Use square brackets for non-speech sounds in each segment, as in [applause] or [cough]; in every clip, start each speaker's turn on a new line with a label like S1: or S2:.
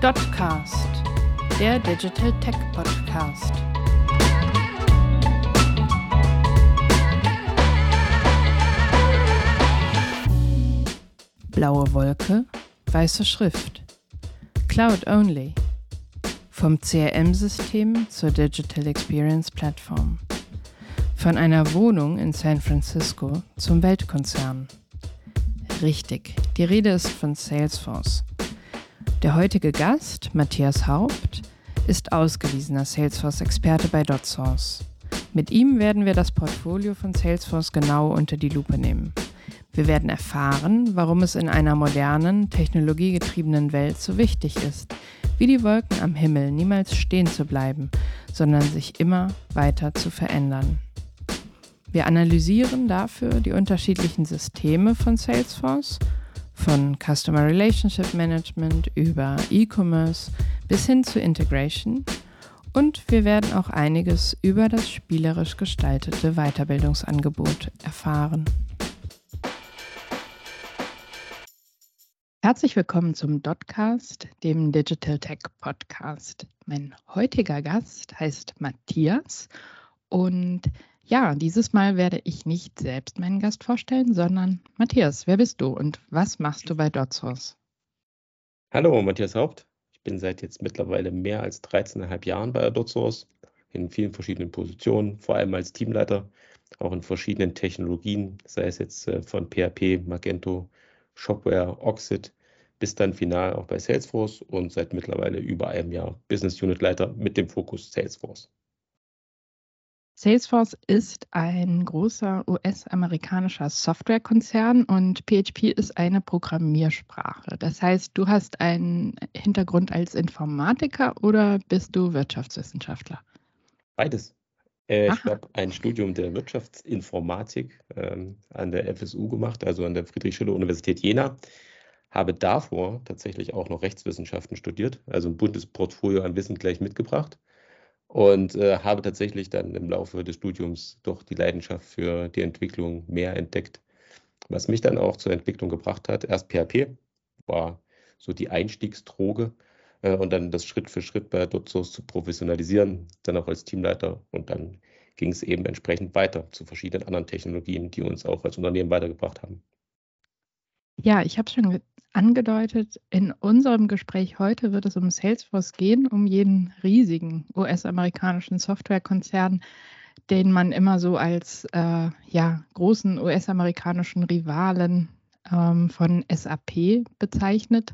S1: Dotcast, der Digital Tech Podcast. Blaue Wolke, weiße Schrift. Cloud Only. Vom CRM-System zur Digital Experience Plattform. Von einer Wohnung in San Francisco zum Weltkonzern. Richtig, die Rede ist von Salesforce. Der heutige Gast, Matthias Haupt, ist ausgewiesener Salesforce-Experte bei DotSource. Mit ihm werden wir das Portfolio von Salesforce genau unter die Lupe nehmen. Wir werden erfahren, warum es in einer modernen, technologiegetriebenen Welt so wichtig ist, wie die Wolken am Himmel niemals stehen zu bleiben, sondern sich immer weiter zu verändern. Wir analysieren dafür die unterschiedlichen Systeme von Salesforce von Customer Relationship Management über E-Commerce bis hin zu Integration. Und wir werden auch einiges über das spielerisch gestaltete Weiterbildungsangebot erfahren. Herzlich willkommen zum Dotcast, dem Digital Tech Podcast. Mein heutiger Gast heißt Matthias und ja, dieses Mal werde ich nicht selbst meinen Gast vorstellen, sondern Matthias, wer bist du und was machst du bei DotSource?
S2: Hallo, Matthias Haupt. Ich bin seit jetzt mittlerweile mehr als 13,5 Jahren bei DotSource in vielen verschiedenen Positionen, vor allem als Teamleiter, auch in verschiedenen Technologien, sei es jetzt äh, von PHP, Magento, Shopware, Oxid, bis dann final auch bei Salesforce und seit mittlerweile über einem Jahr Business Unit Leiter mit dem Fokus Salesforce.
S1: Salesforce ist ein großer US-amerikanischer Softwarekonzern und PHP ist eine Programmiersprache. Das heißt, du hast einen Hintergrund als Informatiker oder bist du Wirtschaftswissenschaftler?
S2: Beides. Äh, ich habe ein Studium der Wirtschaftsinformatik ähm, an der FSU gemacht, also an der Friedrich-Schiller-Universität Jena. Habe davor tatsächlich auch noch Rechtswissenschaften studiert, also ein buntes Portfolio an Wissen gleich mitgebracht und äh, habe tatsächlich dann im Laufe des Studiums doch die Leidenschaft für die Entwicklung mehr entdeckt, was mich dann auch zur Entwicklung gebracht hat. Erst PHP war so die Einstiegsdroge äh, und dann das Schritt für Schritt bei DotSource zu professionalisieren, dann auch als Teamleiter und dann ging es eben entsprechend weiter zu verschiedenen anderen Technologien, die uns auch als Unternehmen weitergebracht haben.
S1: Ja, ich habe schon angedeutet, in unserem Gespräch heute wird es um Salesforce gehen, um jeden riesigen US-amerikanischen Softwarekonzern, den man immer so als äh, ja, großen US-amerikanischen Rivalen ähm, von SAP bezeichnet.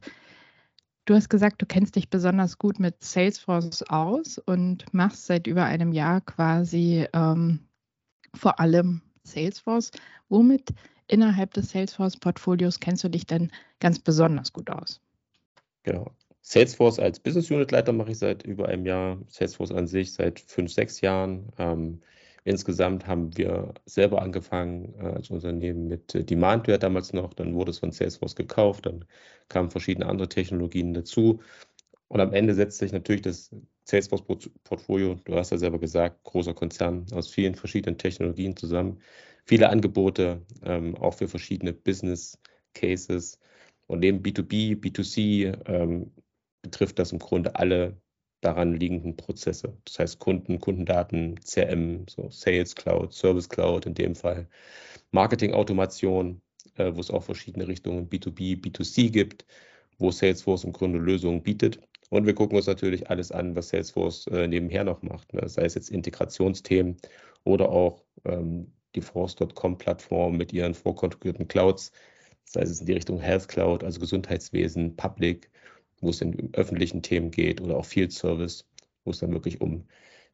S1: Du hast gesagt, du kennst dich besonders gut mit Salesforce aus und machst seit über einem Jahr quasi ähm, vor allem Salesforce. Womit innerhalb des Salesforce-Portfolios kennst du dich denn ganz besonders gut aus?
S2: Genau. Salesforce als Business Unit Leiter mache ich seit über einem Jahr, Salesforce an sich seit fünf, sechs Jahren. Ähm, insgesamt haben wir selber angefangen äh, als Unternehmen mit äh, Demandware damals noch, dann wurde es von Salesforce gekauft, dann kamen verschiedene andere Technologien dazu. Und am Ende setzt sich natürlich das Salesforce-Portfolio, du hast ja selber gesagt, großer Konzern aus vielen verschiedenen Technologien zusammen viele Angebote, ähm, auch für verschiedene Business Cases. Und neben B2B, B2C ähm, betrifft das im Grunde alle daran liegenden Prozesse. Das heißt Kunden, Kundendaten, CRM, so Sales Cloud, Service Cloud in dem Fall, Marketing Automation, äh, wo es auch verschiedene Richtungen B2B, B2C gibt, wo Salesforce im Grunde Lösungen bietet. Und wir gucken uns natürlich alles an, was Salesforce äh, nebenher noch macht, ne? sei es jetzt Integrationsthemen oder auch ähm, die Force.com-Plattform mit ihren vorkonfigurierten Clouds, sei es in die Richtung Health Cloud, also Gesundheitswesen, Public, wo es in öffentlichen Themen geht oder auch Field Service, wo es dann wirklich um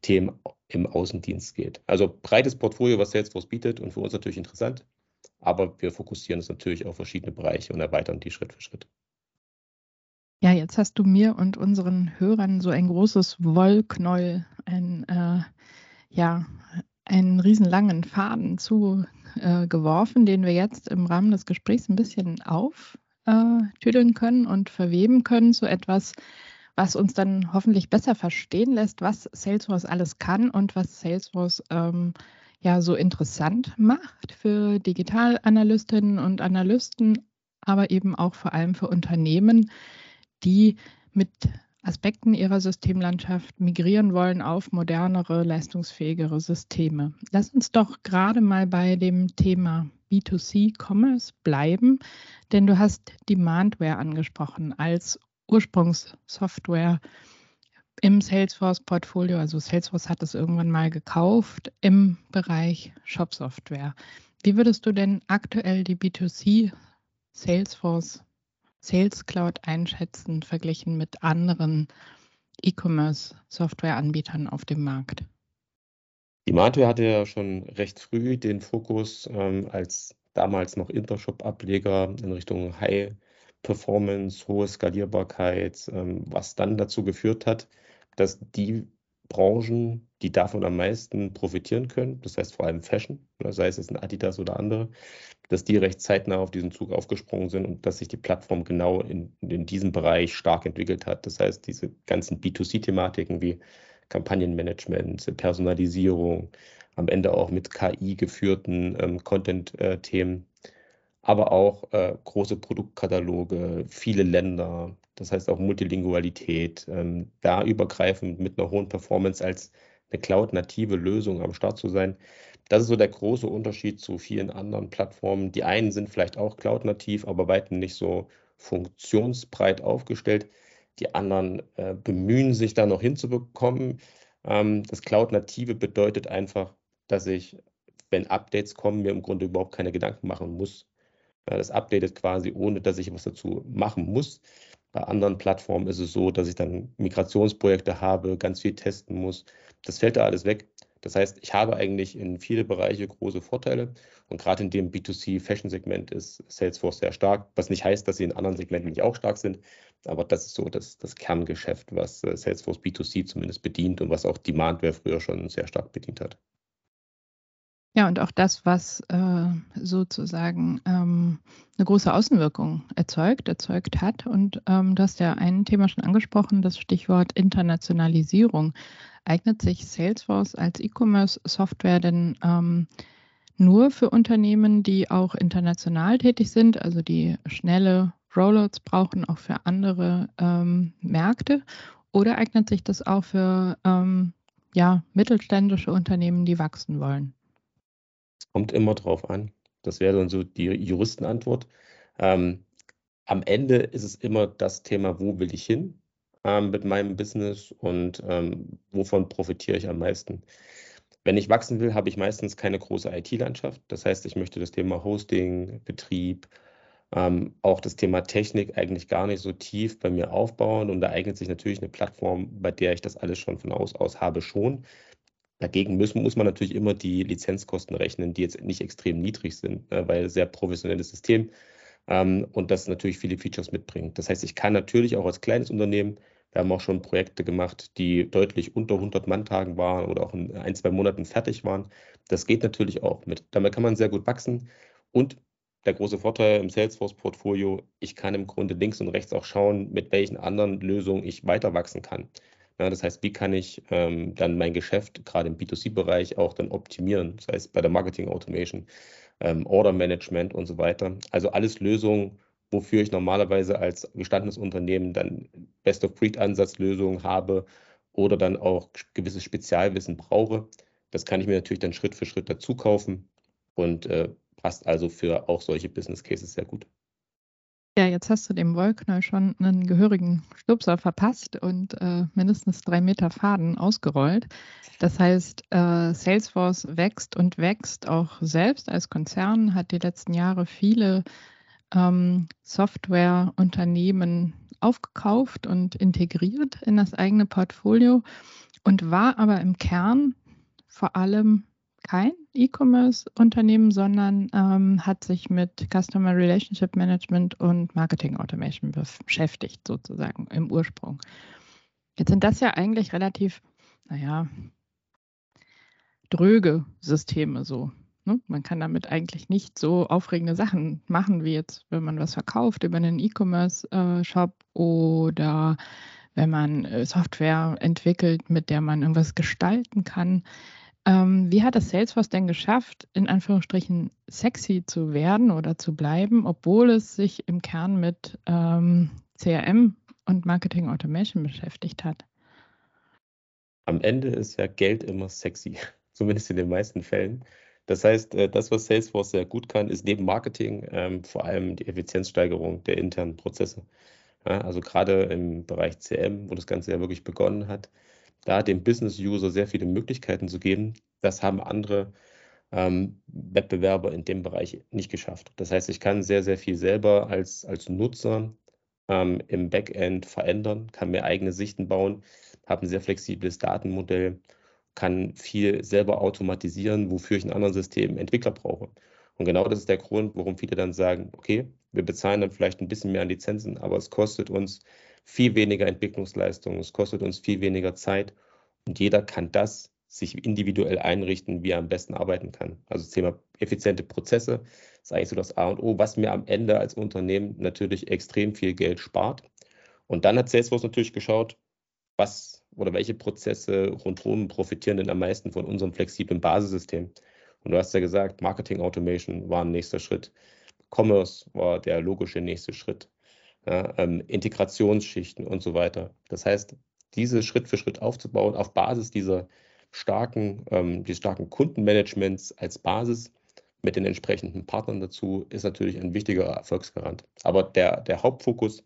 S2: Themen im Außendienst geht. Also breites Portfolio, was Salesforce bietet und für uns natürlich interessant, aber wir fokussieren uns natürlich auf verschiedene Bereiche und erweitern die Schritt für Schritt.
S1: Ja, jetzt hast du mir und unseren Hörern so ein großes Wollknäuel, ein äh, ja, einen riesenlangen Faden zugeworfen, äh, den wir jetzt im Rahmen des Gesprächs ein bisschen auftüdeln äh, können und verweben können zu etwas, was uns dann hoffentlich besser verstehen lässt, was Salesforce alles kann und was Salesforce ähm, ja so interessant macht für Digitalanalystinnen und Analysten, aber eben auch vor allem für Unternehmen, die mit Aspekten ihrer Systemlandschaft migrieren wollen auf modernere, leistungsfähigere Systeme. Lass uns doch gerade mal bei dem Thema B2C-Commerce bleiben, denn du hast Demandware angesprochen als Ursprungssoftware im Salesforce-Portfolio. Also Salesforce hat es irgendwann mal gekauft im Bereich Shop-Software. Wie würdest du denn aktuell die B2C Salesforce Sales Cloud einschätzen, verglichen mit anderen E-Commerce-Software-Anbietern auf dem Markt?
S2: Die Matware hatte ja schon recht früh den Fokus ähm, als damals noch Intershop-Ableger in Richtung High Performance, hohe Skalierbarkeit, ähm, was dann dazu geführt hat, dass die Branchen, die davon am meisten profitieren können, das heißt vor allem Fashion, ne, sei es jetzt ein Adidas oder andere, dass die recht zeitnah auf diesen Zug aufgesprungen sind und dass sich die Plattform genau in, in diesem Bereich stark entwickelt hat. Das heißt, diese ganzen B2C-Thematiken wie Kampagnenmanagement, Personalisierung, am Ende auch mit KI geführten ähm, Content-Themen, aber auch äh, große Produktkataloge, viele Länder, das heißt auch Multilingualität, ähm, da übergreifend mit einer hohen Performance als eine Cloud-native Lösung am Start zu sein. Das ist so der große Unterschied zu vielen anderen Plattformen. Die einen sind vielleicht auch Cloud-nativ, aber weitem nicht so funktionsbreit aufgestellt. Die anderen äh, bemühen sich da noch hinzubekommen. Ähm, das Cloud-native bedeutet einfach, dass ich, wenn Updates kommen, mir im Grunde überhaupt keine Gedanken machen muss. Ja, das updatet quasi, ohne dass ich was dazu machen muss. Bei anderen Plattformen ist es so, dass ich dann Migrationsprojekte habe, ganz viel testen muss. Das fällt da alles weg. Das heißt, ich habe eigentlich in viele Bereiche große Vorteile. Und gerade in dem B2C-Fashion-Segment ist Salesforce sehr stark, was nicht heißt, dass sie in anderen Segmenten nicht auch stark sind. Aber das ist so das, das Kerngeschäft, was äh, Salesforce B2C zumindest bedient und was auch Demandware früher schon sehr stark bedient hat.
S1: Ja, und auch das, was äh, sozusagen ähm, eine große Außenwirkung erzeugt, erzeugt hat. Und ähm, du hast ja ein Thema schon angesprochen, das Stichwort Internationalisierung. Eignet sich Salesforce als E-Commerce-Software denn ähm, nur für Unternehmen, die auch international tätig sind, also die schnelle Rollouts brauchen, auch für andere ähm, Märkte? Oder eignet sich das auch für ähm, ja, mittelständische Unternehmen, die wachsen wollen?
S2: Kommt immer drauf an. Das wäre dann so die Juristenantwort. Ähm, am Ende ist es immer das Thema, wo will ich hin ähm, mit meinem Business und ähm, wovon profitiere ich am meisten. Wenn ich wachsen will, habe ich meistens keine große IT-Landschaft. Das heißt, ich möchte das Thema Hosting, Betrieb, ähm, auch das Thema Technik eigentlich gar nicht so tief bei mir aufbauen. Und da eignet sich natürlich eine Plattform, bei der ich das alles schon von aus aus habe, schon. Dagegen müssen, muss man natürlich immer die Lizenzkosten rechnen, die jetzt nicht extrem niedrig sind, ne, weil sehr professionelles System ähm, und das natürlich viele Features mitbringt. Das heißt, ich kann natürlich auch als kleines Unternehmen, wir haben auch schon Projekte gemacht, die deutlich unter 100 Manntagen waren oder auch in ein, zwei Monaten fertig waren. Das geht natürlich auch mit. Damit kann man sehr gut wachsen und der große Vorteil im Salesforce-Portfolio, ich kann im Grunde links und rechts auch schauen, mit welchen anderen Lösungen ich weiter wachsen kann. Ja, das heißt, wie kann ich ähm, dann mein Geschäft gerade im B2C-Bereich auch dann optimieren, das heißt bei der Marketing Automation, ähm, Order Management und so weiter. Also alles Lösungen, wofür ich normalerweise als gestandenes Unternehmen dann Best-of-Breed-Ansatzlösungen habe oder dann auch gewisses Spezialwissen brauche. Das kann ich mir natürlich dann Schritt für Schritt dazu kaufen und äh, passt also für auch solche Business Cases sehr gut.
S1: Ja, jetzt hast du dem Wollknäuel schon einen gehörigen Stupser verpasst und äh, mindestens drei Meter Faden ausgerollt. Das heißt, äh, Salesforce wächst und wächst auch selbst als Konzern, hat die letzten Jahre viele ähm, Softwareunternehmen aufgekauft und integriert in das eigene Portfolio und war aber im Kern vor allem kein E-Commerce-Unternehmen, sondern ähm, hat sich mit Customer Relationship Management und Marketing Automation beschäftigt, sozusagen im Ursprung. Jetzt sind das ja eigentlich relativ, naja, dröge Systeme so. Ne? Man kann damit eigentlich nicht so aufregende Sachen machen, wie jetzt, wenn man was verkauft über einen E-Commerce-Shop oder wenn man äh, Software entwickelt, mit der man irgendwas gestalten kann. Ähm, wie hat es Salesforce denn geschafft, in Anführungsstrichen sexy zu werden oder zu bleiben, obwohl es sich im Kern mit ähm, CRM und Marketing Automation beschäftigt hat?
S2: Am Ende ist ja Geld immer sexy, [laughs] zumindest in den meisten Fällen. Das heißt, äh, das, was Salesforce sehr gut kann, ist neben Marketing ähm, vor allem die Effizienzsteigerung der internen Prozesse. Ja, also gerade im Bereich CM, wo das Ganze ja wirklich begonnen hat, da dem Business-User sehr viele Möglichkeiten zu geben, das haben andere ähm, Wettbewerber in dem Bereich nicht geschafft. Das heißt, ich kann sehr, sehr viel selber als, als Nutzer ähm, im Backend verändern, kann mir eigene Sichten bauen, habe ein sehr flexibles Datenmodell, kann viel selber automatisieren, wofür ich in anderen Systemen Entwickler brauche. Und genau das ist der Grund, warum viele dann sagen, okay, wir bezahlen dann vielleicht ein bisschen mehr an Lizenzen, aber es kostet uns viel weniger Entwicklungsleistung, es kostet uns viel weniger Zeit und jeder kann das sich individuell einrichten, wie er am besten arbeiten kann. Also das Thema effiziente Prozesse ist eigentlich so das A und O, was mir am Ende als Unternehmen natürlich extrem viel Geld spart. Und dann hat Salesforce natürlich geschaut, was oder welche Prozesse rundherum profitieren denn am meisten von unserem flexiblen Basissystem. Und du hast ja gesagt, Marketing Automation war ein nächster Schritt. Commerce war der logische nächste Schritt. Ja, ähm, Integrationsschichten und so weiter. Das heißt, diese Schritt für Schritt aufzubauen auf Basis dieser starken, ähm, des starken Kundenmanagements als Basis mit den entsprechenden Partnern dazu, ist natürlich ein wichtiger Erfolgsgarant. Aber der, der Hauptfokus,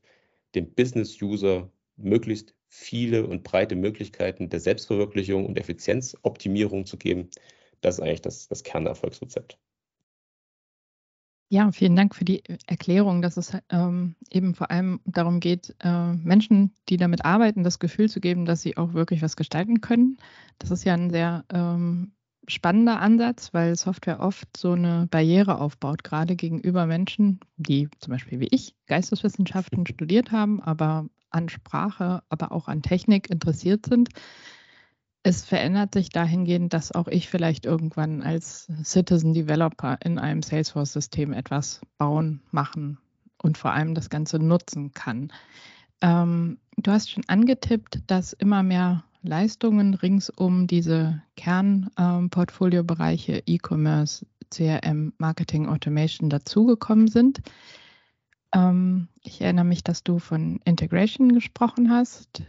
S2: dem Business-User möglichst viele und breite Möglichkeiten der Selbstverwirklichung und Effizienzoptimierung zu geben, das ist eigentlich das, das Kernerfolgsrezept.
S1: Ja, vielen Dank für die Erklärung, dass es ähm, eben vor allem darum geht, äh, Menschen, die damit arbeiten, das Gefühl zu geben, dass sie auch wirklich was gestalten können. Das ist ja ein sehr ähm, spannender Ansatz, weil Software oft so eine Barriere aufbaut, gerade gegenüber Menschen, die zum Beispiel wie ich Geisteswissenschaften studiert haben, aber an Sprache, aber auch an Technik interessiert sind es verändert sich dahingehend, dass auch ich vielleicht irgendwann als Citizen Developer in einem Salesforce-System etwas bauen, machen und vor allem das Ganze nutzen kann. Ähm, du hast schon angetippt, dass immer mehr Leistungen rings um diese Kernportfoliobereiche ähm, E-Commerce, CRM, Marketing, Automation dazugekommen sind. Ähm, ich erinnere mich, dass du von Integration gesprochen hast.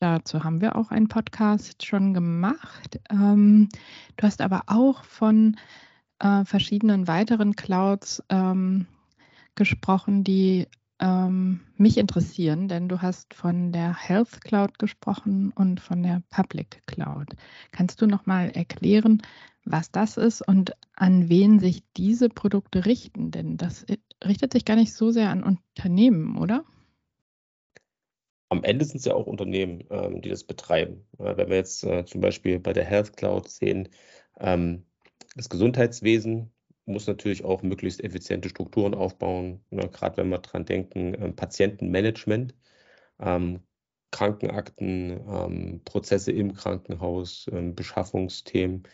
S1: Dazu haben wir auch einen Podcast schon gemacht. Ähm, du hast aber auch von äh, verschiedenen weiteren Clouds ähm, gesprochen, die ähm, mich interessieren, denn du hast von der Health Cloud gesprochen und von der Public Cloud. Kannst du noch mal erklären, was das ist und an wen sich diese Produkte richten? Denn das äh, richtet sich gar nicht so sehr an Unternehmen, oder?
S2: Am Ende sind es ja auch Unternehmen, ähm, die das betreiben. Äh, wenn wir jetzt äh, zum Beispiel bei der Health Cloud sehen, ähm, das Gesundheitswesen muss natürlich auch möglichst effiziente Strukturen aufbauen, ne, gerade wenn wir dran denken, ähm, Patientenmanagement, ähm, Krankenakten, ähm, Prozesse im Krankenhaus, ähm, Beschaffungsthemen.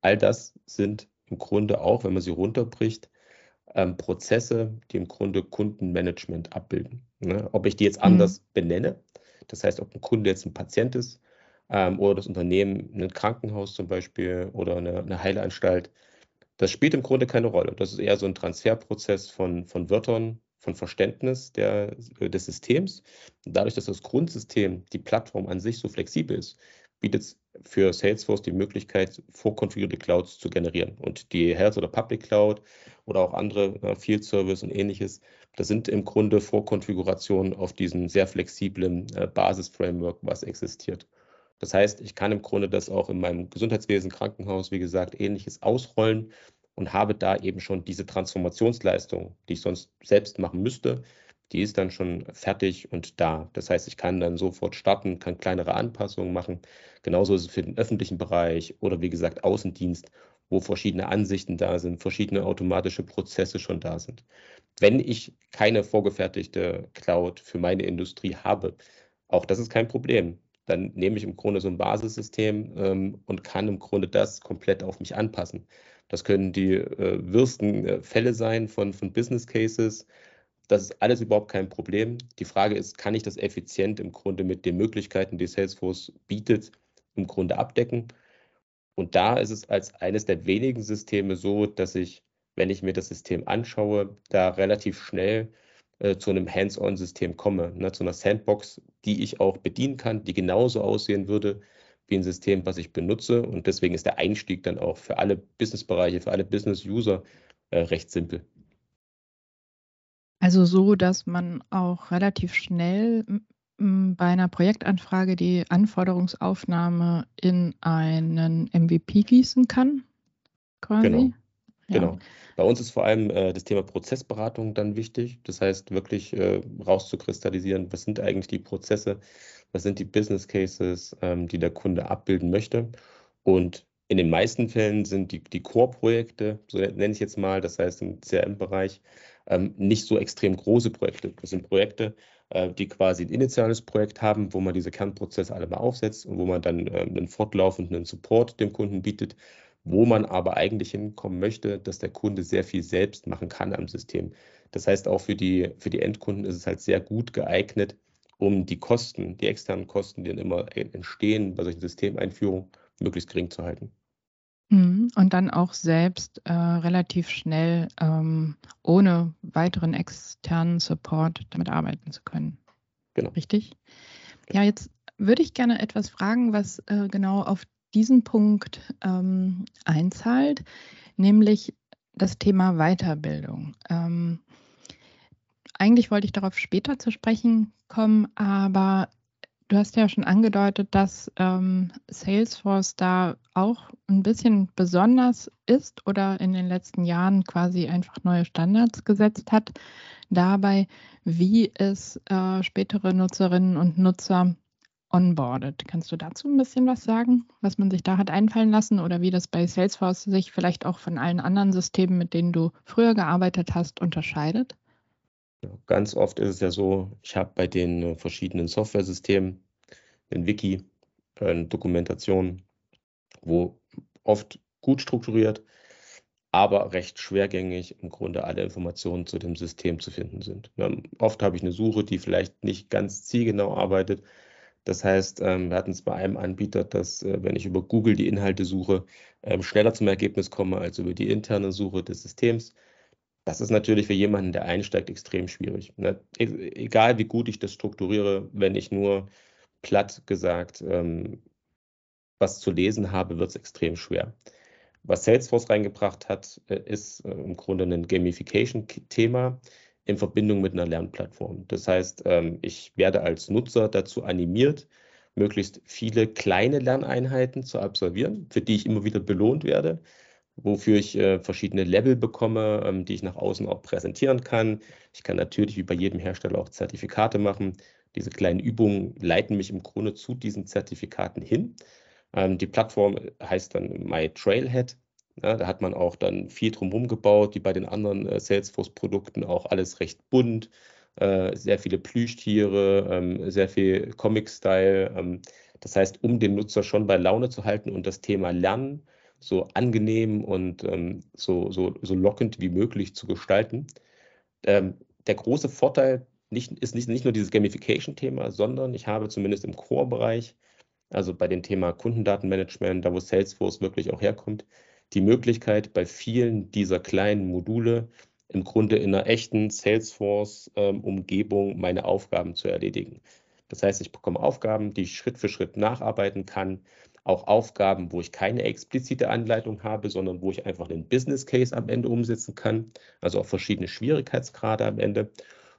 S2: All das sind im Grunde auch, wenn man sie runterbricht, Prozesse, die im Grunde Kundenmanagement abbilden. Ne? Ob ich die jetzt anders mhm. benenne, das heißt, ob ein Kunde jetzt ein Patient ist ähm, oder das Unternehmen ein Krankenhaus zum Beispiel oder eine, eine Heilanstalt, das spielt im Grunde keine Rolle. Das ist eher so ein Transferprozess von, von Wörtern, von Verständnis der, äh, des Systems. dadurch, dass das Grundsystem, die Plattform an sich so flexibel ist, bietet es für Salesforce die Möglichkeit, vorkonfigurierte Clouds zu generieren. Und die Health oder Public Cloud oder auch andere äh, Field Service und ähnliches, das sind im Grunde Vorkonfigurationen auf diesem sehr flexiblen äh, Basis-Framework, was existiert. Das heißt, ich kann im Grunde das auch in meinem Gesundheitswesen, Krankenhaus, wie gesagt, ähnliches ausrollen und habe da eben schon diese Transformationsleistung, die ich sonst selbst machen müsste, die ist dann schon fertig und da. Das heißt, ich kann dann sofort starten, kann kleinere Anpassungen machen. Genauso ist es für den öffentlichen Bereich oder wie gesagt Außendienst, wo verschiedene Ansichten da sind, verschiedene automatische Prozesse schon da sind. Wenn ich keine vorgefertigte Cloud für meine Industrie habe, auch das ist kein Problem. Dann nehme ich im Grunde so ein Basissystem ähm, und kann im Grunde das komplett auf mich anpassen. Das können die äh, wirsten äh, Fälle sein von, von Business Cases, das ist alles überhaupt kein Problem. Die Frage ist, kann ich das effizient im Grunde mit den Möglichkeiten, die Salesforce bietet, im Grunde abdecken? Und da ist es als eines der wenigen Systeme so, dass ich, wenn ich mir das System anschaue, da relativ schnell äh, zu einem Hands-on-System komme, ne, zu einer Sandbox, die ich auch bedienen kann, die genauso aussehen würde wie ein System, was ich benutze. Und deswegen ist der Einstieg dann auch für alle Business-Bereiche, für alle Business-User äh, recht simpel.
S1: Also so, dass man auch relativ schnell bei einer Projektanfrage die Anforderungsaufnahme in einen MVP gießen kann,
S2: quasi. Genau. Ja. Genau. Bei uns ist vor allem äh, das Thema Prozessberatung dann wichtig. Das heißt, wirklich äh, rauszukristallisieren, was sind eigentlich die Prozesse, was sind die Business Cases, ähm, die der Kunde abbilden möchte. Und in den meisten Fällen sind die, die Core-Projekte, so nenne ich jetzt mal, das heißt im CRM-Bereich, ähm, nicht so extrem große Projekte. Das sind Projekte, äh, die quasi ein initiales Projekt haben, wo man diese Kernprozesse alle mal aufsetzt und wo man dann äh, einen fortlaufenden Support dem Kunden bietet, wo man aber eigentlich hinkommen möchte, dass der Kunde sehr viel selbst machen kann am System. Das heißt, auch für die, für die Endkunden ist es halt sehr gut geeignet, um die Kosten, die externen Kosten, die dann immer entstehen bei solchen Systemeinführungen, möglichst gering zu halten.
S1: Mhm. Und dann auch selbst äh, relativ schnell ähm, ohne weiteren externen Support damit arbeiten zu können. Genau. Richtig? Ja, jetzt würde ich gerne etwas fragen, was äh, genau auf diesen Punkt ähm, einzahlt, nämlich das Thema Weiterbildung. Ähm, eigentlich wollte ich darauf später zu sprechen kommen, aber Du hast ja schon angedeutet, dass ähm, Salesforce da auch ein bisschen besonders ist oder in den letzten Jahren quasi einfach neue Standards gesetzt hat, dabei, wie es äh, spätere Nutzerinnen und Nutzer onboardet. Kannst du dazu ein bisschen was sagen, was man sich da hat einfallen lassen oder wie das bei Salesforce sich vielleicht auch von allen anderen Systemen, mit denen du früher gearbeitet hast, unterscheidet?
S2: Ganz oft ist es ja so, ich habe bei den äh, verschiedenen Softwaresystemen ein Wiki, eine Dokumentation, wo oft gut strukturiert, aber recht schwergängig im Grunde alle Informationen zu dem System zu finden sind. Oft habe ich eine Suche, die vielleicht nicht ganz zielgenau arbeitet. Das heißt, ähm, wir hatten es bei einem Anbieter, dass, äh, wenn ich über Google die Inhalte suche, ähm, schneller zum Ergebnis komme als über die interne Suche des Systems. Das ist natürlich für jemanden, der einsteigt, extrem schwierig. Ne? E-, egal wie gut ich das strukturiere, wenn ich nur platt gesagt ähm, was zu lesen habe, wird es extrem schwer. Was Salesforce reingebracht hat, äh, ist äh, im Grunde ein Gamification-Thema in Verbindung mit einer Lernplattform. Das heißt, ähm, ich werde als Nutzer dazu animiert, möglichst viele kleine Lerneinheiten zu absolvieren, für die ich immer wieder belohnt werde wofür ich äh, verschiedene Level bekomme, ähm, die ich nach außen auch präsentieren kann. Ich kann natürlich wie bei jedem Hersteller auch Zertifikate machen. Diese kleinen Übungen leiten mich im Grunde zu diesen Zertifikaten hin. Ähm, die Plattform heißt dann My Trailhead. Ja, da hat man auch dann viel drumherum gebaut, wie bei den anderen äh, Salesforce-Produkten auch alles recht bunt, äh, sehr viele Plüschtiere, ähm, sehr viel Comic-Style. Ähm, das heißt, um den Nutzer schon bei Laune zu halten und das Thema Lernen so angenehm und ähm, so, so, so lockend wie möglich zu gestalten. Ähm, der große Vorteil nicht, ist nicht, nicht nur dieses Gamification-Thema, sondern ich habe zumindest im Core-Bereich, also bei dem Thema Kundendatenmanagement, da wo Salesforce wirklich auch herkommt, die Möglichkeit, bei vielen dieser kleinen Module im Grunde in einer echten Salesforce-Umgebung ähm, meine Aufgaben zu erledigen. Das heißt, ich bekomme Aufgaben, die ich Schritt für Schritt nacharbeiten kann, auch Aufgaben, wo ich keine explizite Anleitung habe, sondern wo ich einfach einen Business Case am Ende umsetzen kann, also auch verschiedene Schwierigkeitsgrade am Ende.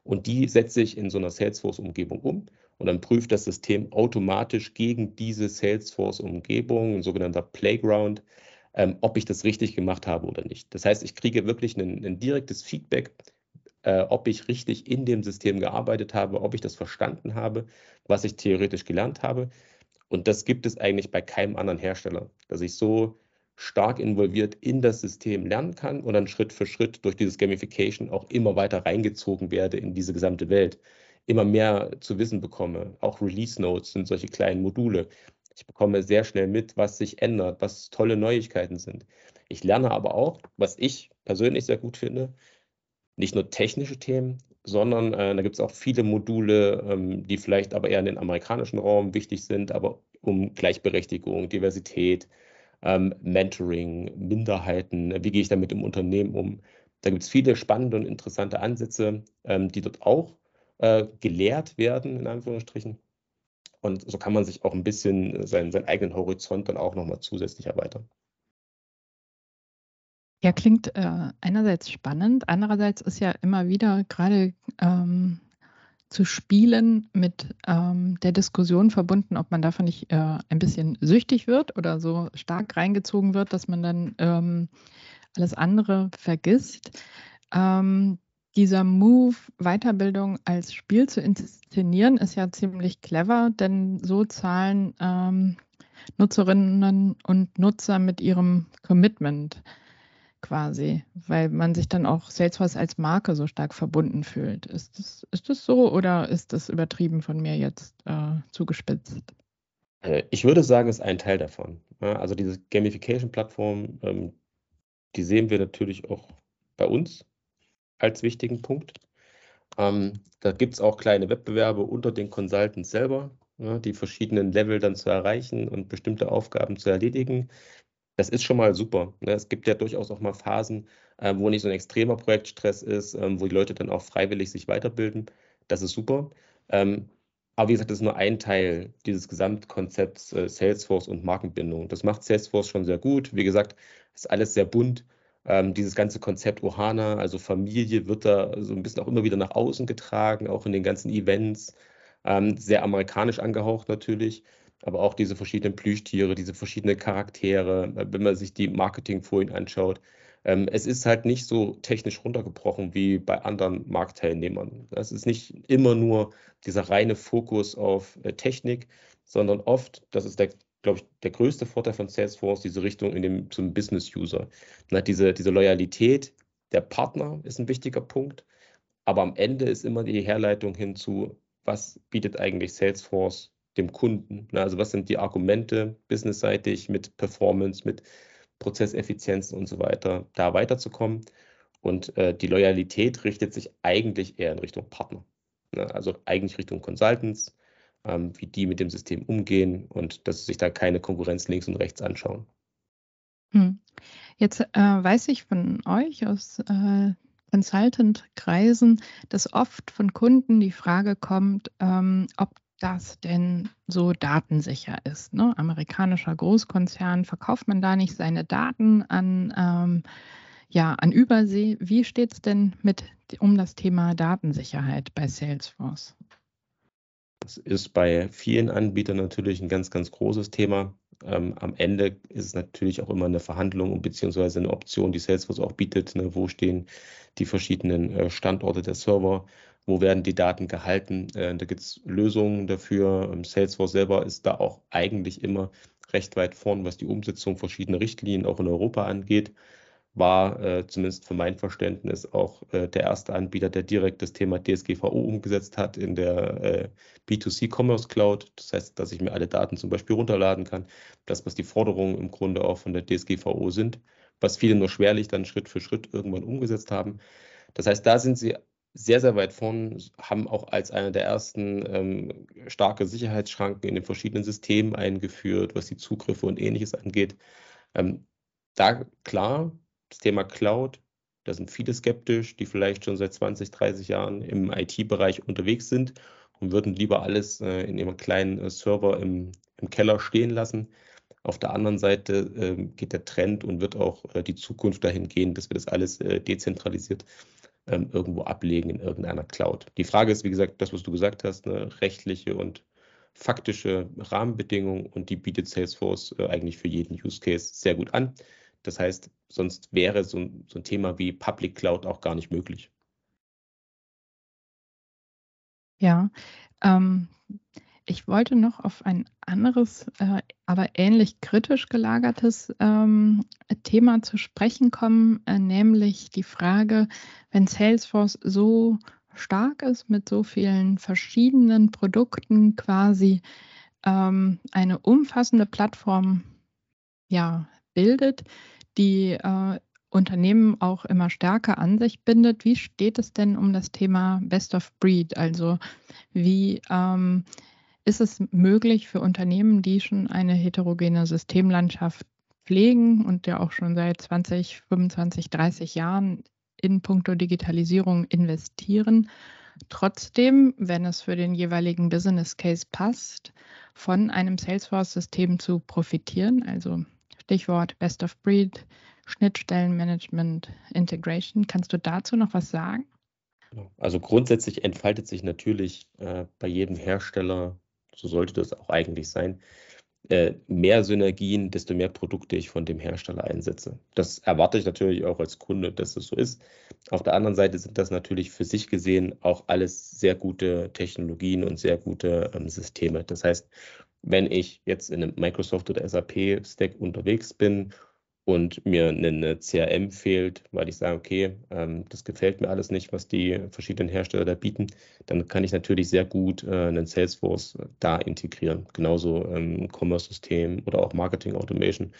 S2: Und die setze ich in so einer Salesforce-Umgebung um und dann prüft das System automatisch gegen diese Salesforce-Umgebung, ein sogenannter Playground, ähm, ob ich das richtig gemacht habe oder nicht. Das heißt, ich kriege wirklich ein, ein direktes Feedback, äh, ob ich richtig in dem System gearbeitet habe, ob ich das verstanden habe, was ich theoretisch gelernt habe. Und das gibt es eigentlich bei keinem anderen Hersteller, dass ich so stark involviert in das System lernen kann und dann Schritt für Schritt durch dieses Gamification auch immer weiter reingezogen werde in diese gesamte Welt, immer mehr zu wissen bekomme. Auch Release Notes sind solche kleinen Module. Ich bekomme sehr schnell mit, was sich ändert, was tolle Neuigkeiten sind. Ich lerne aber auch, was ich persönlich sehr gut finde, nicht nur technische Themen, sondern äh, da gibt es auch viele Module, ähm, die vielleicht aber eher in den amerikanischen Raum wichtig sind, aber um Gleichberechtigung, Diversität, ähm, Mentoring, Minderheiten, wie gehe ich damit im Unternehmen um, da gibt es viele spannende und interessante Ansätze, ähm, die dort auch äh, gelehrt werden, in Anführungsstrichen. Und so kann man sich auch ein bisschen seinen, seinen eigenen Horizont dann auch nochmal zusätzlich erweitern.
S1: Ja, klingt äh, einerseits spannend, andererseits ist ja immer wieder gerade ähm, zu spielen mit ähm, der Diskussion verbunden, ob man davon nicht äh, ein bisschen süchtig wird oder so stark reingezogen wird, dass man dann ähm, alles andere vergisst. Ähm, dieser Move, Weiterbildung als Spiel zu inszenieren, ist ja ziemlich clever, denn so zahlen ähm, Nutzerinnen und Nutzer mit ihrem Commitment quasi, weil man sich dann auch Salesforce als Marke so stark verbunden fühlt. Ist das, ist das so oder ist das übertrieben von mir jetzt äh, zugespitzt?
S2: Äh, ich würde sagen, es ist ein Teil davon. Also diese Gamification-Plattform, ähm, die sehen wir natürlich auch bei uns als wichtigen Punkt. Ähm, da gibt es auch kleine Wettbewerbe unter den Consultants selber, die verschiedenen Level dann zu erreichen und bestimmte Aufgaben zu erledigen. Das ist schon mal super. Ne? Es gibt ja durchaus auch mal Phasen, äh, wo nicht so ein extremer Projektstress ist, ähm, wo die Leute dann auch freiwillig sich weiterbilden. Das ist super. Ähm, aber wie gesagt, das ist nur ein Teil dieses Gesamtkonzepts äh, Salesforce und Markenbindung. Das macht Salesforce schon sehr gut. Wie gesagt, ist alles sehr bunt. Ähm, dieses ganze Konzept Ohana, also Familie, wird da so ein bisschen auch immer wieder nach außen getragen, auch in den ganzen Events. sehr amerikanisch angehaucht natürlich aber auch diese verschiedenen Plüschtiere, diese verschiedenen Charaktere, äh, wenn man sich die Marketingfolien anschaut. Ähm, es ist halt nicht so technisch runtergebrochen wie bei anderen Marktteilnehmern. Es ist nicht immer nur dieser reine Fokus auf äh, Technik, sondern oft, das ist der, glaube ich, der größte Vorteil von Salesforce, diese Richtung in dem, zum Business-User. Diese, diese Loyalität der Partner ist ein wichtiger Punkt, aber am Ende ist immer die Herleitung hinzu, was bietet eigentlich Salesforce dem Kunden. Ne? Also was sind die Argumente businessseitig mit Performance, mit Prozesseffizienzen und so weiter, da weiterzukommen. Und äh, die Loyalität richtet sich eigentlich eher in Richtung Partner. Ne? Also eigentlich Richtung Consultants, ähm, wie die mit dem System umgehen und dass sich da keine Konkurrenz links und rechts anschauen.
S1: Hm. Jetzt äh, weiß ich von euch aus äh, Consultant-Kreisen, dass oft von Kunden die Frage kommt, ähm, ob das denn so datensicher ist. Ne? Amerikanischer Großkonzern, verkauft man da nicht seine Daten an, ähm, ja, an Übersee? Wie steht es denn mit um das Thema Datensicherheit bei Salesforce?
S2: Das ist bei vielen Anbietern natürlich ein ganz, ganz großes Thema. Ähm, am Ende ist es natürlich auch immer eine Verhandlung beziehungsweise eine Option, die Salesforce auch bietet. Ne? Wo stehen die verschiedenen äh, Standorte der Server? Wo werden die Daten gehalten. Äh, da gibt es Lösungen dafür. Ähm, Salesforce selber ist da auch eigentlich immer recht weit vorn, was die Umsetzung verschiedener Richtlinien auch in Europa angeht. War äh, zumindest für mein Verständnis auch äh, der erste Anbieter, der direkt das Thema DSGVO umgesetzt hat in der äh, B2C Commerce Cloud. Das heißt, dass ich mir alle Daten zum Beispiel runterladen kann. Das, was die Forderungen im Grunde auch von der DSGVO sind, was viele nur schwerlich dann Schritt für Schritt irgendwann umgesetzt haben. Das heißt, da sind sie sehr, sehr weit vorn, haben auch als einer der ersten ähm, starke Sicherheitsschranken in den verschiedenen Systemen eingeführt, was die Zugriffe und ähnliches angeht. Ähm, da klar, das Thema Cloud, da sind viele skeptisch, die vielleicht schon seit 20, 30 Jahren im IT-Bereich unterwegs sind und würden lieber alles äh, in ihrem kleinen äh, Server im, im, Keller stehen lassen. Auf der anderen Seite äh, geht der Trend und wird auch äh, die Zukunft dahin gehen, dass wir das alles äh, dezentralisiert ähm, irgendwo ablegen in irgendeiner Cloud. Die Frage ist, wie gesagt, das, was du gesagt hast, eine rechtliche und faktische Rahmenbedingungen und die bietet Salesforce äh, eigentlich für jeden Use Case sehr gut an. Das heißt, sonst wäre so so ein Thema wie Public Cloud auch gar nicht möglich.
S1: Ja, ähm, ich wollte noch auf ein anderes, äh, aber ähnlich kritisch gelagertes ähm, Thema zu sprechen kommen, äh, nämlich die Frage, wenn Salesforce so stark ist mit so vielen verschiedenen Produkten quasi ähm, eine umfassende Plattform ja, bildet, die äh, Unternehmen auch immer stärker an sich bindet. Wie steht es denn um das Thema Best of Breed? Also wie ähm, ist es möglich für Unternehmen, die schon eine heterogene Systemlandschaft pflegen und ja auch schon seit 20, 25, 30 Jahren in puncto Digitalisierung investieren. Trotzdem, wenn es für den jeweiligen Business Case passt, von einem Salesforce-System zu profitieren, also Stichwort Best of Breed, Schnittstellenmanagement, Integration. Kannst du dazu noch was sagen?
S2: Also grundsätzlich entfaltet sich natürlich äh, bei jedem Hersteller, so sollte das auch eigentlich sein, äh, mehr Synergien, desto mehr Produkte ich von dem Hersteller einsetze. Das erwarte ich natürlich auch als Kunde, dass es so ist. Auf der anderen Seite sind das natürlich für sich gesehen auch alles sehr gute Technologien und sehr gute ähm, Systeme. Das heißt, wenn ich jetzt in einem Microsoft oder SAP Stack unterwegs bin und mir eine CRM fehlt, weil ich sage, okay, ähm, das gefällt mir alles nicht, was die verschiedenen Hersteller da bieten, dann kann ich natürlich sehr gut äh, einen Salesforce da integrieren. Genauso ähm, Commerce-System oder auch Marketing Automation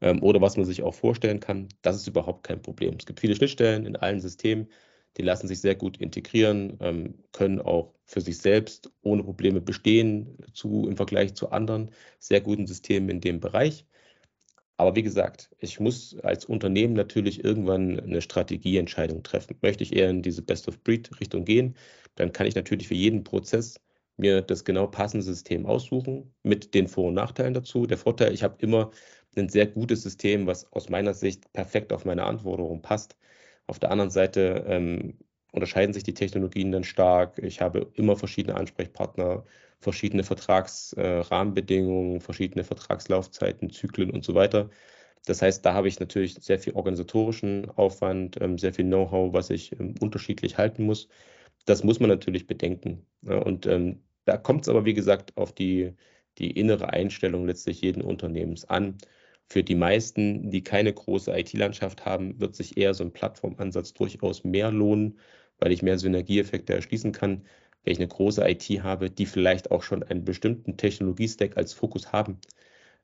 S2: ähm, oder was man sich auch vorstellen kann. Das ist überhaupt kein Problem. Es gibt viele Schnittstellen in allen Systemen, die lassen sich sehr gut integrieren, können auch für sich selbst ohne Probleme bestehen zu, im Vergleich zu anderen sehr guten Systemen in dem Bereich. Aber wie gesagt, ich muss als Unternehmen natürlich irgendwann eine Strategieentscheidung treffen. Möchte ich eher in diese Best-of-Breed-Richtung gehen, dann kann ich natürlich für jeden Prozess mir das genau passende System aussuchen mit den Vor- und Nachteilen dazu. Der Vorteil, ich habe immer ein sehr gutes System, was aus meiner Sicht perfekt auf meine Anforderungen passt. Auf der anderen Seite ähm, unterscheiden sich die Technologien dann stark. Ich habe immer verschiedene Ansprechpartner, verschiedene Vertragsrahmenbedingungen, äh, verschiedene Vertragslaufzeiten, Zyklen und so weiter. Das heißt, da habe ich natürlich sehr viel organisatorischen Aufwand, ähm, sehr viel Know-how, was ich ähm, unterschiedlich halten muss. Das muss man natürlich bedenken. Und ähm, da kommt es aber, wie gesagt, auf die, die innere Einstellung letztlich jeden Unternehmens an. Für die meisten, die keine große IT-Landschaft haben, wird sich eher so ein Plattformansatz durchaus mehr lohnen, weil ich mehr Synergieeffekte erschließen kann wenn ich eine große IT habe, die vielleicht auch schon einen bestimmten Technologiestack als Fokus haben.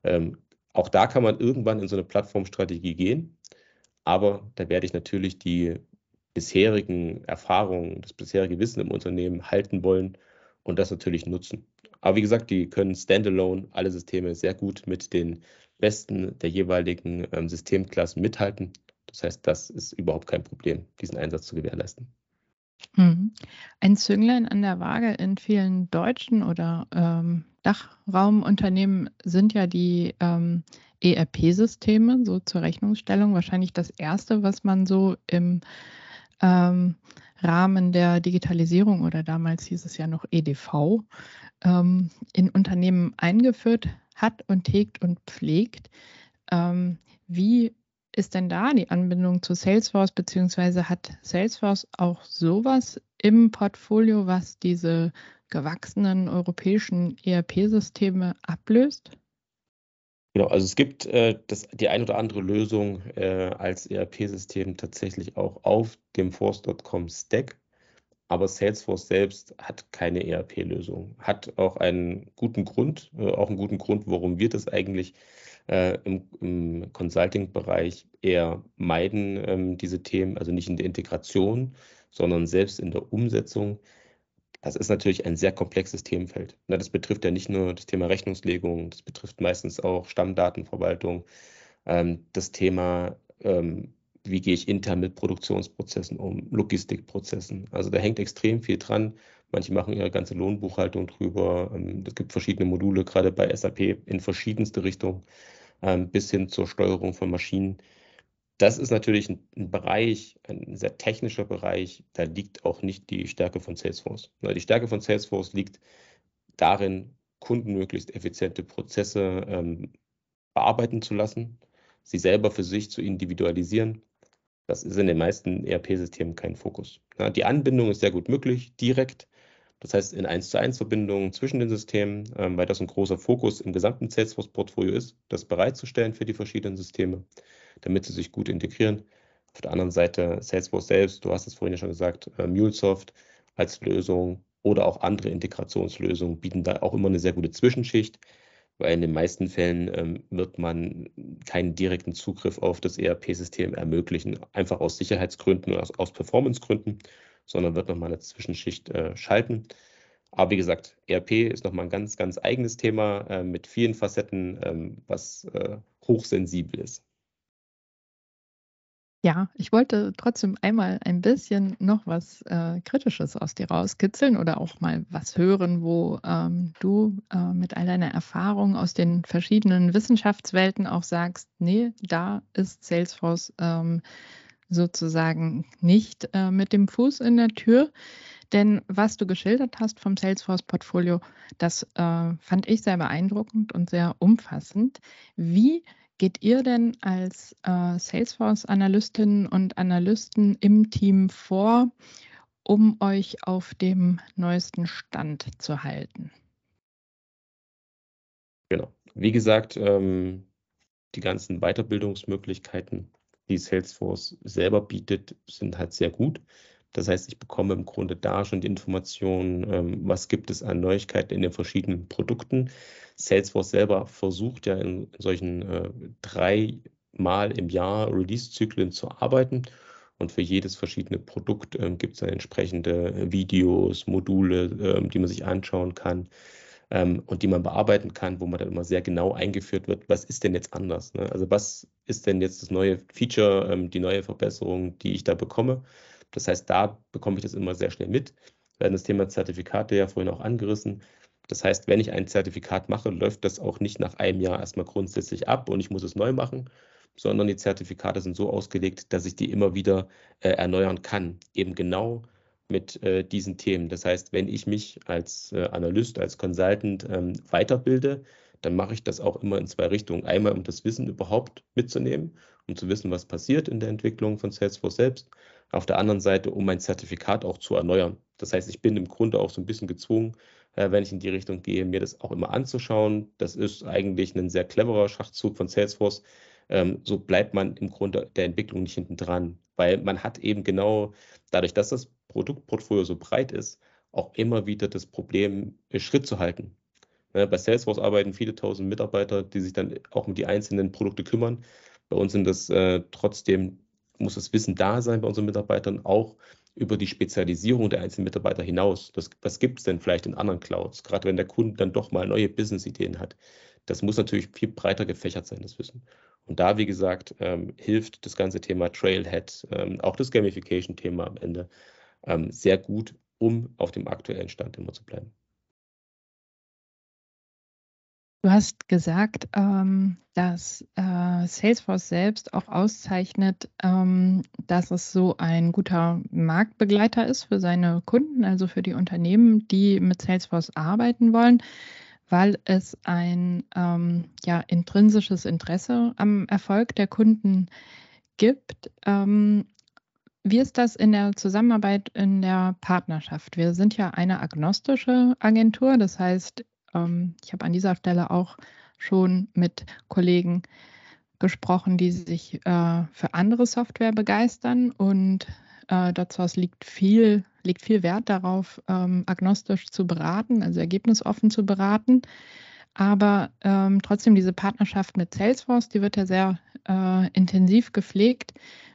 S2: Ähm, auch da kann man irgendwann in so eine Plattformstrategie gehen, aber da werde ich natürlich die bisherigen Erfahrungen, das bisherige Wissen im Unternehmen halten wollen und das natürlich nutzen. Aber wie gesagt, die können standalone alle Systeme sehr gut mit den besten der jeweiligen ähm, Systemklassen mithalten. Das heißt, das ist überhaupt kein Problem, diesen Einsatz zu gewährleisten.
S1: Mhm. Ein Zünglein an der Waage in vielen deutschen oder ähm, Dachraumunternehmen sind ja die ähm, ERP-Systeme, so zur Rechnungsstellung. Wahrscheinlich das Erste, was man so im ähm, Rahmen der Digitalisierung oder damals hieß es ja noch EDV, ähm, in Unternehmen eingeführt hat und hegt und pflegt. Ähm, wie ist denn da die Anbindung zu Salesforce, beziehungsweise hat Salesforce auch sowas im Portfolio, was diese gewachsenen europäischen ERP-Systeme ablöst?
S2: Genau, also es gibt äh, das, die ein oder andere Lösung äh, als ERP-System tatsächlich auch auf dem Force.com Stack, aber Salesforce selbst hat keine ERP-Lösung, hat auch einen guten Grund, äh, auch einen guten Grund, warum wir das eigentlich äh, im, im Consulting-Bereich eher meiden, ähm, diese Themen, also nicht in der Integration, sondern selbst in der Umsetzung. Das ist natürlich ein sehr komplexes Themenfeld. Na, das betrifft ja nicht nur das Thema Rechnungslegung, das betrifft meistens auch Stammdatenverwaltung, ähm, das Thema, ähm, wie gehe ich intern mit Produktionsprozessen um, Logistikprozessen. Also da hängt extrem viel dran. Manche machen ihre ganze Lohnbuchhaltung drüber. Ähm, es gibt verschiedene Module, gerade bei SAP in verschiedenste Richtungen, ähm, bis hin zur Steuerung von Maschinen. Das ist natürlich ein, Bereich, ein sehr technischer Bereich, da liegt auch nicht die Stärke von Salesforce. Die Stärke von Salesforce liegt darin, Kunden möglichst effiziente Prozesse ähm, bearbeiten zu lassen, sie selber für sich zu individualisieren. Das ist in den meisten ERP-Systemen kein Fokus. die Anbindung ist sehr gut möglich, direkt. Das heißt, in 1 zu 1 Verbindungen zwischen den Systemen, ähm, weil das ein großer Fokus im gesamten Salesforce-Portfolio ist, das bereitzustellen für die verschiedenen Systeme, damit sie sich gut integrieren. Auf der anderen Seite Salesforce selbst, du hast es vorhin ja schon gesagt, äh, MuleSoft als Lösung oder auch andere Integrationslösungen bieten da auch immer eine sehr gute Zwischenschicht, weil in den meisten Fällen ähm, wird man keinen direkten Zugriff auf das ERP-System ermöglichen, einfach aus Sicherheitsgründen oder aus, aus Performancegründen sondern wird nochmal eine Zwischenschicht äh, schalten. Aber wie gesagt, ERP ist nochmal ein ganz, ganz eigenes Thema äh, mit vielen Facetten, ähm, was äh, hochsensibel ist.
S1: Ja, ich wollte trotzdem einmal ein bisschen noch was äh, Kritisches aus dir rauskitzeln oder auch mal was hören, wo ähm, du äh, mit all deiner Erfahrung aus den verschiedenen Wissenschaftswelten auch sagst, nee, da ist Salesforce ähm, sozusagen nicht äh, mit dem Fuß in der Tür. Denn was du geschildert hast vom Salesforce-Portfolio, das äh, fand ich sehr beeindruckend und sehr umfassend. Wie geht ihr denn als äh, Salesforce-Analystinnen und Analysten im Team vor, um euch auf dem neuesten Stand zu halten?
S2: Genau. Wie gesagt, ähm, die ganzen Weiterbildungsmöglichkeiten, die Salesforce selber bietet, sind halt sehr gut. Das heißt, ich bekomme im Grunde da schon die Informationen, ähm, was gibt es an Neuigkeiten in den verschiedenen Produkten. Salesforce selber versucht ja in solchen äh, drei Mal im Jahr Release-Zyklen zu arbeiten. Und für jedes verschiedene Produkt ähm, gibt es dann entsprechende Videos, Module, ähm, die man sich anschauen kann und die man bearbeiten kann, wo man dann immer sehr genau eingeführt wird, was ist denn jetzt anders? Ne? Also was ist denn jetzt das neue Feature, die neue Verbesserung, die ich da bekomme? Das heißt, da bekomme ich das immer sehr schnell mit. Wir hatten das Thema Zertifikate ja vorhin auch angerissen. Das heißt, wenn ich ein Zertifikat mache, läuft das auch nicht nach einem Jahr erstmal grundsätzlich ab und ich muss es neu machen, sondern die Zertifikate sind so ausgelegt, dass ich die immer wieder äh, erneuern kann. Eben genau mit äh, diesen Themen. Das heißt, wenn ich mich als äh, Analyst, als Consultant ähm, weiterbilde, dann mache ich das auch immer in zwei Richtungen. Einmal, um das Wissen überhaupt mitzunehmen, um zu wissen, was passiert in der Entwicklung von Salesforce selbst. Auf der anderen Seite, um mein Zertifikat auch zu erneuern. Das heißt, ich bin im Grunde auch so ein bisschen gezwungen, äh, wenn ich in die Richtung gehe, mir das auch immer anzuschauen. Das ist eigentlich ein sehr cleverer Schachzug von Salesforce. Ähm, so bleibt man im Grunde der Entwicklung nicht hinten dran, weil man hat eben genau dadurch, dass das Produktportfolio so breit ist, auch immer wieder das Problem, äh, Schritt zu halten. Ne, bei Salesforce arbeiten viele tausend Mitarbeiter, die sich dann auch um die einzelnen Produkte kümmern. Bei uns sind das äh, trotzdem, muss das Wissen da sein bei unseren Mitarbeitern, auch über die Spezialisierung der einzelnen Mitarbeiter hinaus. Das, was gibt es denn vielleicht in anderen Clouds, gerade wenn der Kunde dann doch mal neue Business-Ideen hat. Das muss natürlich viel breiter gefächert sein, das Wissen. Und da, wie gesagt, ähm, hilft das ganze Thema Trailhead, ähm, auch das Gamification-Thema am Ende, ähm, sehr gut, um auf dem aktuellen Stand immer zu bleiben.
S1: Du hast gesagt, ähm, dass äh, Salesforce selbst auch auszeichnet, ähm, dass es so ein guter Marktbegleiter ist für seine Kunden, also für die Unternehmen, die mit Salesforce arbeiten wollen, weil es ein ähm, ja, intrinsisches Interesse am Erfolg der Kunden gibt. Ähm, wie ist das in der Zusammenarbeit in der Partnerschaft? Wir sind ja eine agnostische Agentur, das heißt, ähm, ich habe an dieser Stelle auch schon mit Kollegen gesprochen, die sich äh, für andere Software begeistern und äh, dazu liegt viel, liegt viel Wert darauf, ähm, agnostisch zu beraten, also ergebnisoffen zu beraten. Aber ähm, trotzdem diese Partnerschaft mit Salesforce, die wird ja sehr äh, intensiv gepflegt.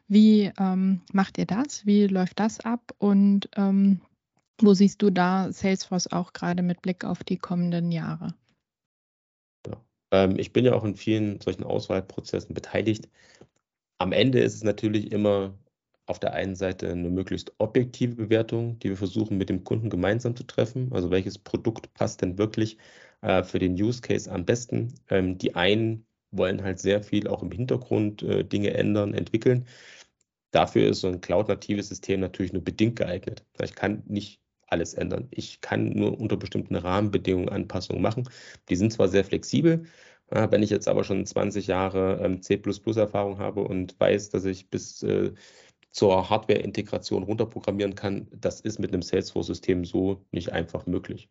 S1: Wie ähm, macht ihr das? Wie läuft das ab? Und ähm, wo siehst du da Salesforce auch gerade mit Blick auf die kommenden Jahre?
S2: Ja. Ähm, ich bin ja auch in vielen solchen Auswahlprozessen beteiligt. Am Ende ist es natürlich immer auf der einen Seite eine möglichst objektive Bewertung, die wir versuchen mit dem Kunden gemeinsam zu treffen. Also welches Produkt passt denn wirklich äh, für den Use Case am besten? Ähm, die einen wollen halt sehr viel auch im Hintergrund äh, Dinge ändern, entwickeln. Dafür ist so ein cloud-natives System natürlich nur bedingt geeignet. Ich kann nicht alles ändern. Ich kann nur unter bestimmten Rahmenbedingungen Anpassungen machen. Die sind zwar sehr flexibel, wenn ich jetzt aber schon 20 Jahre ähm, C++-Erfahrung habe und weiß, dass ich bis äh, zur Hardware-Integration runterprogrammieren kann, das ist mit einem Salesforce-System so nicht einfach möglich.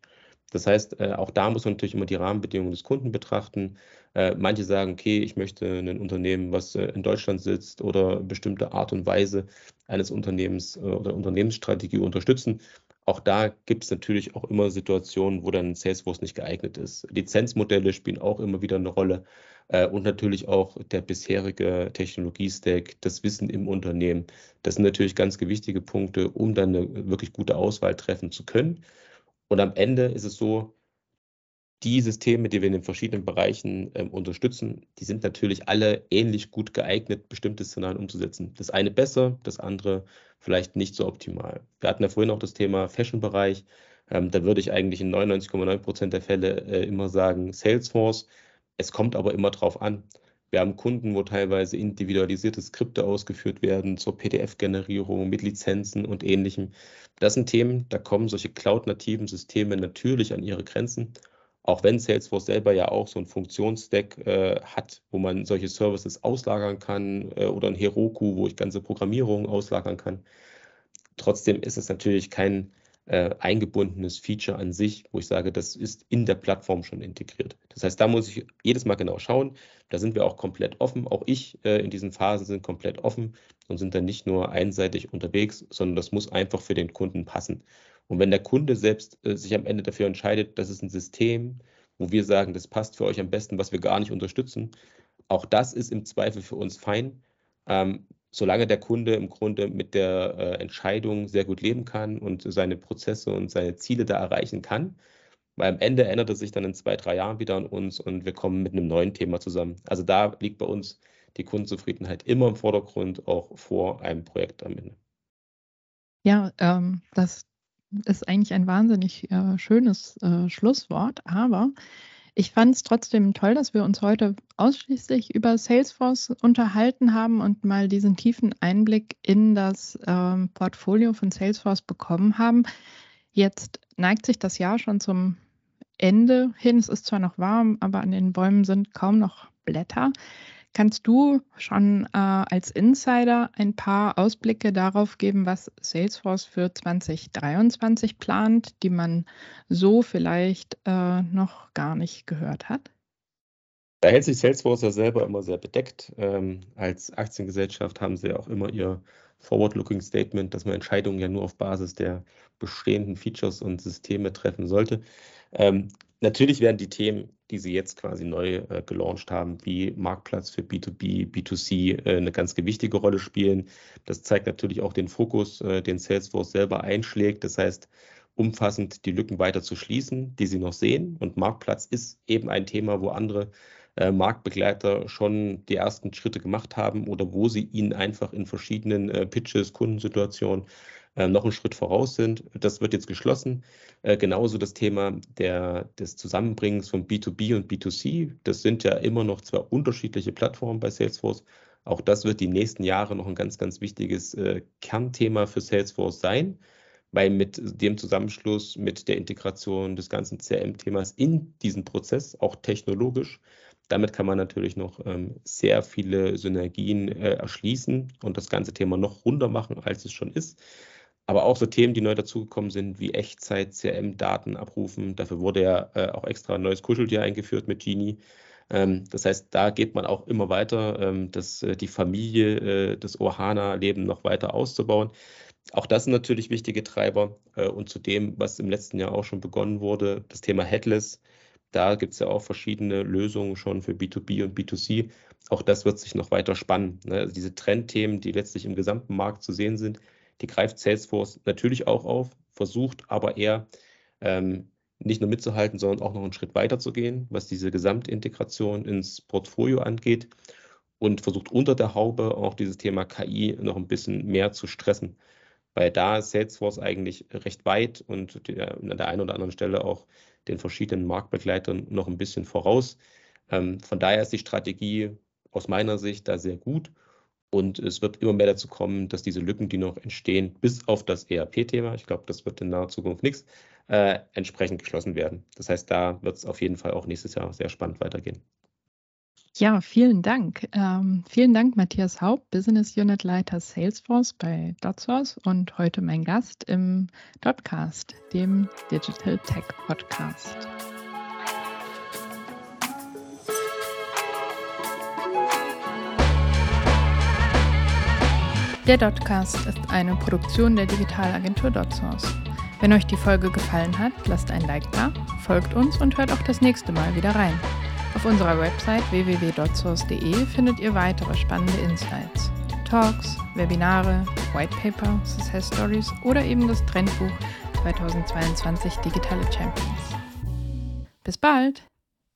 S2: Das heißt, äh, auch da muss man natürlich immer die Rahmenbedingungen des Kunden betrachten. Äh, manche sagen, okay, ich möchte ein Unternehmen, was äh, in Deutschland sitzt oder bestimmte Art und Weise eines Unternehmens oder Unternehmensstrategie unterstützen. Auch da gibt es natürlich auch immer Situationen, wo dann Salesforce nicht geeignet ist. Lizenzmodelle spielen auch immer wieder eine Rolle und natürlich auch der bisherige Technologiestack, das Wissen im Unternehmen. Das sind natürlich ganz gewichtige Punkte, um dann eine wirklich gute Auswahl treffen zu können. Und am Ende ist es so, die Systeme, die wir in den verschiedenen Bereichen ähm, unterstützen, die sind natürlich alle ähnlich gut geeignet, bestimmte Szenarien umzusetzen. Das eine besser, das andere vielleicht nicht so optimal. Wir hatten ja vorhin auch das Thema Fashion-Bereich. Ähm, da würde ich eigentlich in 99,9 Prozent der Fälle äh, immer sagen Salesforce. Es kommt aber immer drauf an. Wir haben Kunden, wo teilweise individualisierte Skripte ausgeführt werden zur PDF-Generierung mit Lizenzen und ähnlichem. Das sind Themen, da kommen solche cloud-nativen Systeme natürlich an ihre Grenzen. Auch wenn Salesforce selber ja auch so ein Funktionsstack äh, hat, wo man solche Services auslagern kann äh, oder ein Heroku, wo ich ganze Programmierungen auslagern kann. Trotzdem ist es natürlich kein äh, eingebundenes Feature an sich, wo ich sage, das ist in der Plattform schon integriert. Das heißt, da muss ich jedes Mal genau schauen. Da sind wir auch komplett offen. Auch ich äh, in diesen Phasen sind komplett offen und sind dann nicht nur einseitig unterwegs, sondern das muss einfach für den Kunden passen. Und wenn der Kunde selbst äh, sich am Ende dafür entscheidet, das ist ein System, wo wir sagen, das passt für euch am besten, was wir gar nicht unterstützen, auch das ist im Zweifel für uns fein, ähm, solange der Kunde im Grunde mit der äh, Entscheidung sehr gut leben kann und seine Prozesse und seine Ziele da erreichen kann. Weil am Ende ändert es sich dann in zwei, drei Jahren wieder an uns und wir kommen mit einem neuen Thema zusammen. Also da liegt bei uns die Kundenzufriedenheit immer im Vordergrund, auch vor einem Projekt am Ende.
S1: Ja, ähm, das ist eigentlich ein wahnsinnig äh, schönes äh, Schlusswort, aber ich fand es trotzdem toll, dass wir uns heute ausschließlich über Salesforce unterhalten haben und mal diesen tiefen Einblick in das ähm, Portfolio von Salesforce bekommen haben. Jetzt neigt sich das Jahr schon zum Ende hin. Es ist zwar noch warm, aber an den Bäumen sind kaum noch Blätter. Kannst du schon äh, als Insider ein paar Ausblicke darauf geben, was Salesforce für 2023 plant, die man so vielleicht äh, noch gar nicht gehört hat?
S2: Da hält sich Salesforce ja selber immer sehr bedeckt. Ähm, als Aktiengesellschaft haben sie auch immer ihr Forward-Looking Statement, dass man Entscheidungen ja nur auf Basis der bestehenden Features und Systeme treffen sollte. Ähm, natürlich werden die Themen, die sie jetzt quasi neu äh, gelauncht haben, wie Marktplatz für B2B, B2C, äh, eine ganz gewichtige Rolle spielen. Das zeigt natürlich auch den Fokus, äh, den Salesforce selber einschlägt. Das heißt, umfassend die Lücken weiter zu schließen, die sie noch sehen. Und Marktplatz ist eben ein Thema, wo andere äh, Marktbegleiter schon die ersten Schritte gemacht haben oder wo sie ihnen einfach in verschiedenen äh, Pitches, Kundensituationen äh, noch einen Schritt voraus sind. Das wird jetzt geschlossen. Äh, genauso das Thema der, des Zusammenbringens von B2B und B2C. Das sind ja immer noch zwei unterschiedliche Plattformen bei Salesforce. Auch das wird die nächsten Jahre noch ein ganz, ganz wichtiges äh, Kernthema für Salesforce sein, weil mit dem Zusammenschluss, mit der Integration des ganzen CRM-Themas in diesen Prozess, auch technologisch, damit kann man natürlich noch ähm, sehr viele Synergien äh, erschließen und das ganze Thema noch runder machen, als es schon ist. Aber auch so Themen, die neu dazugekommen sind, wie Echtzeit, CRM-Daten abrufen. Dafür wurde ja äh, auch extra ein neues Kuscheltier eingeführt mit Genie. Ähm, das heißt, da geht man auch immer weiter, ähm, das, äh, die Familie, äh, das Ohana-Leben noch weiter auszubauen. Auch das sind natürlich wichtige Treiber. Äh, und zu dem, was im letzten Jahr auch schon begonnen wurde, das Thema Headless. Da gibt es ja auch verschiedene Lösungen schon für B2B und B2C. Auch das wird sich noch weiter spannen. Ne? Also diese Trendthemen, die letztlich im gesamten Markt zu sehen sind, die greift Salesforce natürlich auch auf, versucht aber eher ähm, nicht nur mitzuhalten, sondern auch noch einen Schritt weiter zu gehen, was diese Gesamtintegration ins Portfolio angeht und versucht unter der Haube auch dieses Thema KI noch ein bisschen mehr zu stressen. Weil da ist Salesforce eigentlich recht weit und an der einen oder anderen Stelle auch den verschiedenen Marktbegleitern noch ein bisschen voraus. Ähm, von daher ist die Strategie aus meiner Sicht da sehr gut und es wird immer mehr dazu kommen, dass diese Lücken, die noch entstehen, bis auf das ERP-Thema, ich glaube, das wird in naher Zukunft nichts, äh, entsprechend geschlossen werden. Das heißt, da wird es auf jeden Fall auch nächstes Jahr sehr spannend weitergehen.
S1: Ja, vielen Dank. Ähm, vielen Dank, Matthias Haupt, Business Unit Leiter Salesforce bei DotSource und heute mein Gast im Dotcast, dem Digital Tech Podcast. Der Dotcast ist eine Produktion der Digitalagentur Dotsource. Wenn euch die Folge gefallen hat, lasst ein Like da, folgt uns und hört auch das nächste Mal wieder rein. Auf unserer Website www.dotsource.de findet ihr weitere spannende Insights. Talks, Webinare, Whitepaper, Success Stories oder eben das Trendbuch 2022 Digitale Champions. Bis bald!